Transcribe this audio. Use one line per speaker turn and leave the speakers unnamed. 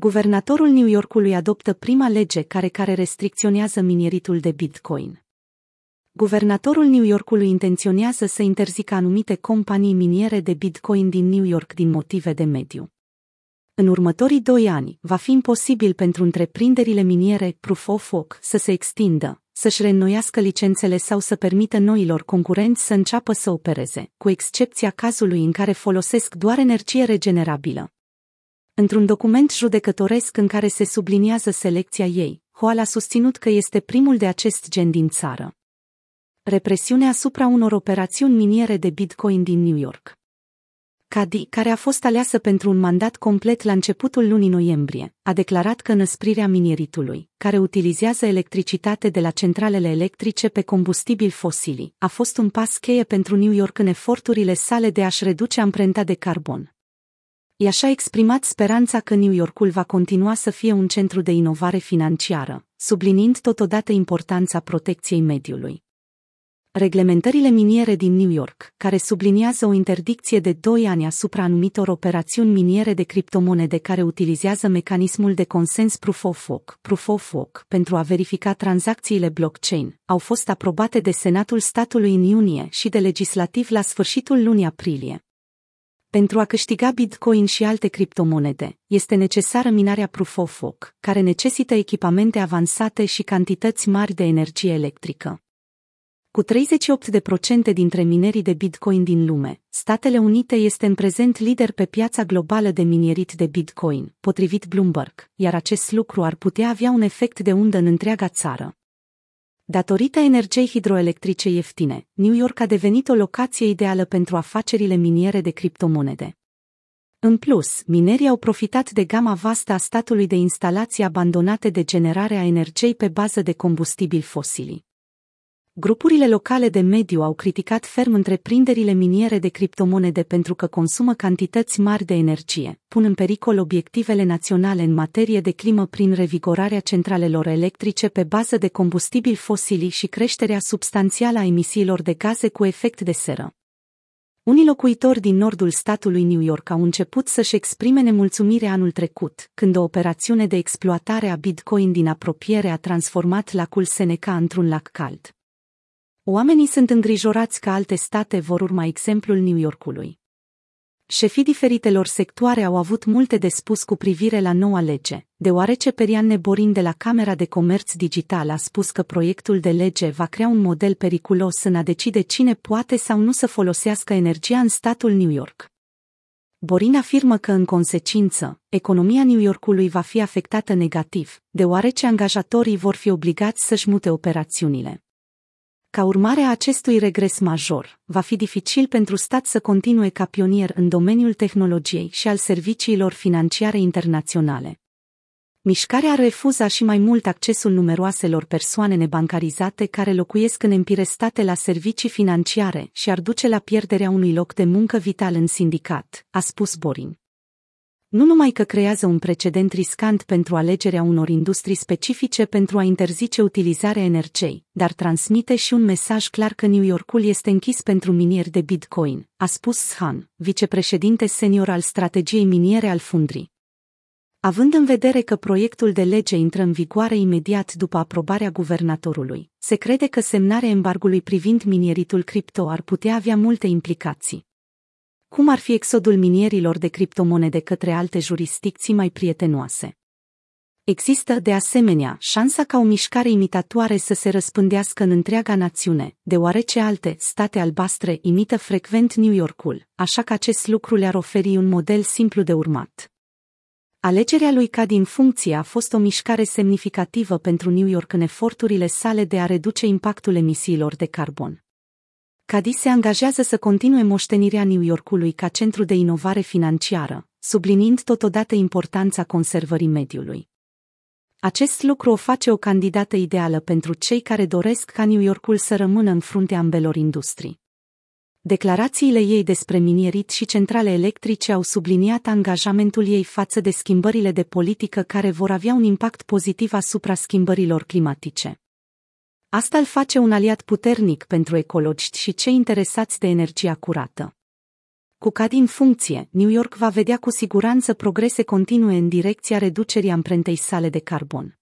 Guvernatorul New Yorkului adoptă prima lege care care restricționează mineritul de Bitcoin. Guvernatorul New Yorkului intenționează să interzică anumite companii miniere de Bitcoin din New York din motive de mediu. În următorii doi ani, va fi imposibil pentru întreprinderile miniere Proof of Work să se extindă, să-și reînnoiască licențele sau să permită noilor concurenți să înceapă să opereze, cu excepția cazului în care folosesc doar energie regenerabilă. Într-un document judecătoresc în care se subliniază selecția ei, Hoal a susținut că este primul de acest gen din țară. Represiune asupra unor operațiuni miniere de Bitcoin din New York. Cadi, care a fost aleasă pentru un mandat complet la începutul lunii noiembrie, a declarat că năsprirea minieritului, care utilizează electricitate de la centralele electrice pe combustibili fosili, a fost un pas cheie pentru New York în eforturile sale de a-și reduce amprenta de carbon. I așa exprimat speranța că New Yorkul va continua să fie un centru de inovare financiară, subliniind totodată importanța protecției mediului reglementările miniere din New York, care subliniază o interdicție de 2 ani asupra anumitor operațiuni miniere de criptomonede care utilizează mecanismul de consens Proof of Work, Proof of Work pentru a verifica tranzacțiile blockchain, au fost aprobate de Senatul statului în iunie și de legislativ la sfârșitul lunii aprilie. Pentru a câștiga Bitcoin și alte criptomonede, este necesară minarea Proof of Work, care necesită echipamente avansate și cantități mari de energie electrică. Cu 38% dintre minerii de Bitcoin din lume, Statele Unite este în prezent lider pe piața globală de minerit de Bitcoin, potrivit Bloomberg, iar acest lucru ar putea avea un efect de undă în întreaga țară. Datorită energiei hidroelectrice ieftine, New York a devenit o locație ideală pentru afacerile miniere de criptomonede. În plus, minerii au profitat de gama vastă a statului de instalații abandonate de generare a energiei pe bază de combustibili fosili. Grupurile locale de mediu au criticat ferm întreprinderile miniere de criptomonede pentru că consumă cantități mari de energie, pun în pericol obiectivele naționale în materie de climă prin revigorarea centralelor electrice pe bază de combustibili fosili și creșterea substanțială a emisiilor de gaze cu efect de seră. Unii locuitori din nordul statului New York au început să-și exprime nemulțumire anul trecut, când o operațiune de exploatare a Bitcoin din apropiere a transformat lacul Seneca într-un lac cald. Oamenii sunt îngrijorați că alte state vor urma exemplul New Yorkului. Șefii diferitelor sectoare au avut multe de spus cu privire la noua lege, deoarece Perian Neborin de la Camera de Comerț Digital a spus că proiectul de lege va crea un model periculos în a decide cine poate sau nu să folosească energia în statul New York. Borin afirmă că, în consecință, economia New Yorkului va fi afectată negativ, deoarece angajatorii vor fi obligați să-și mute operațiunile. Ca urmare a acestui regres major, va fi dificil pentru stat să continue ca pionier în domeniul tehnologiei și al serviciilor financiare internaționale. Mișcarea refuza și mai mult accesul numeroaselor persoane nebancarizate care locuiesc în empire state la servicii financiare și ar duce la pierderea unui loc de muncă vital în sindicat, a spus Borin nu numai că creează un precedent riscant pentru alegerea unor industrii specifice pentru a interzice utilizarea energiei, dar transmite și un mesaj clar că New Yorkul este închis pentru minieri de Bitcoin, a spus Shan, vicepreședinte senior al strategiei miniere al Fundrii. Având în vedere că proiectul de lege intră în vigoare imediat după aprobarea guvernatorului, se crede că semnarea embargului privind minieritul cripto ar putea avea multe implicații cum ar fi exodul minierilor de criptomonede către alte jurisdicții mai prietenoase. Există, de asemenea, șansa ca o mișcare imitatoare să se răspândească în întreaga națiune, deoarece alte state albastre imită frecvent New Yorkul, așa că acest lucru le-ar oferi un model simplu de urmat. Alegerea lui ca din funcție a fost o mișcare semnificativă pentru New York în eforturile sale de a reduce impactul emisiilor de carbon. Cadi se angajează să continue moștenirea New Yorkului ca centru de inovare financiară, subliniind totodată importanța conservării mediului. Acest lucru o face o candidată ideală pentru cei care doresc ca New Yorkul să rămână în fruntea ambelor industrii. Declarațiile ei despre minierit și centrale electrice au subliniat angajamentul ei față de schimbările de politică care vor avea un impact pozitiv asupra schimbărilor climatice. Asta îl face un aliat puternic pentru ecologiști și cei interesați de energia curată. Cu CAD în funcție, New York va vedea cu siguranță progrese continue în direcția reducerii amprentei sale de carbon.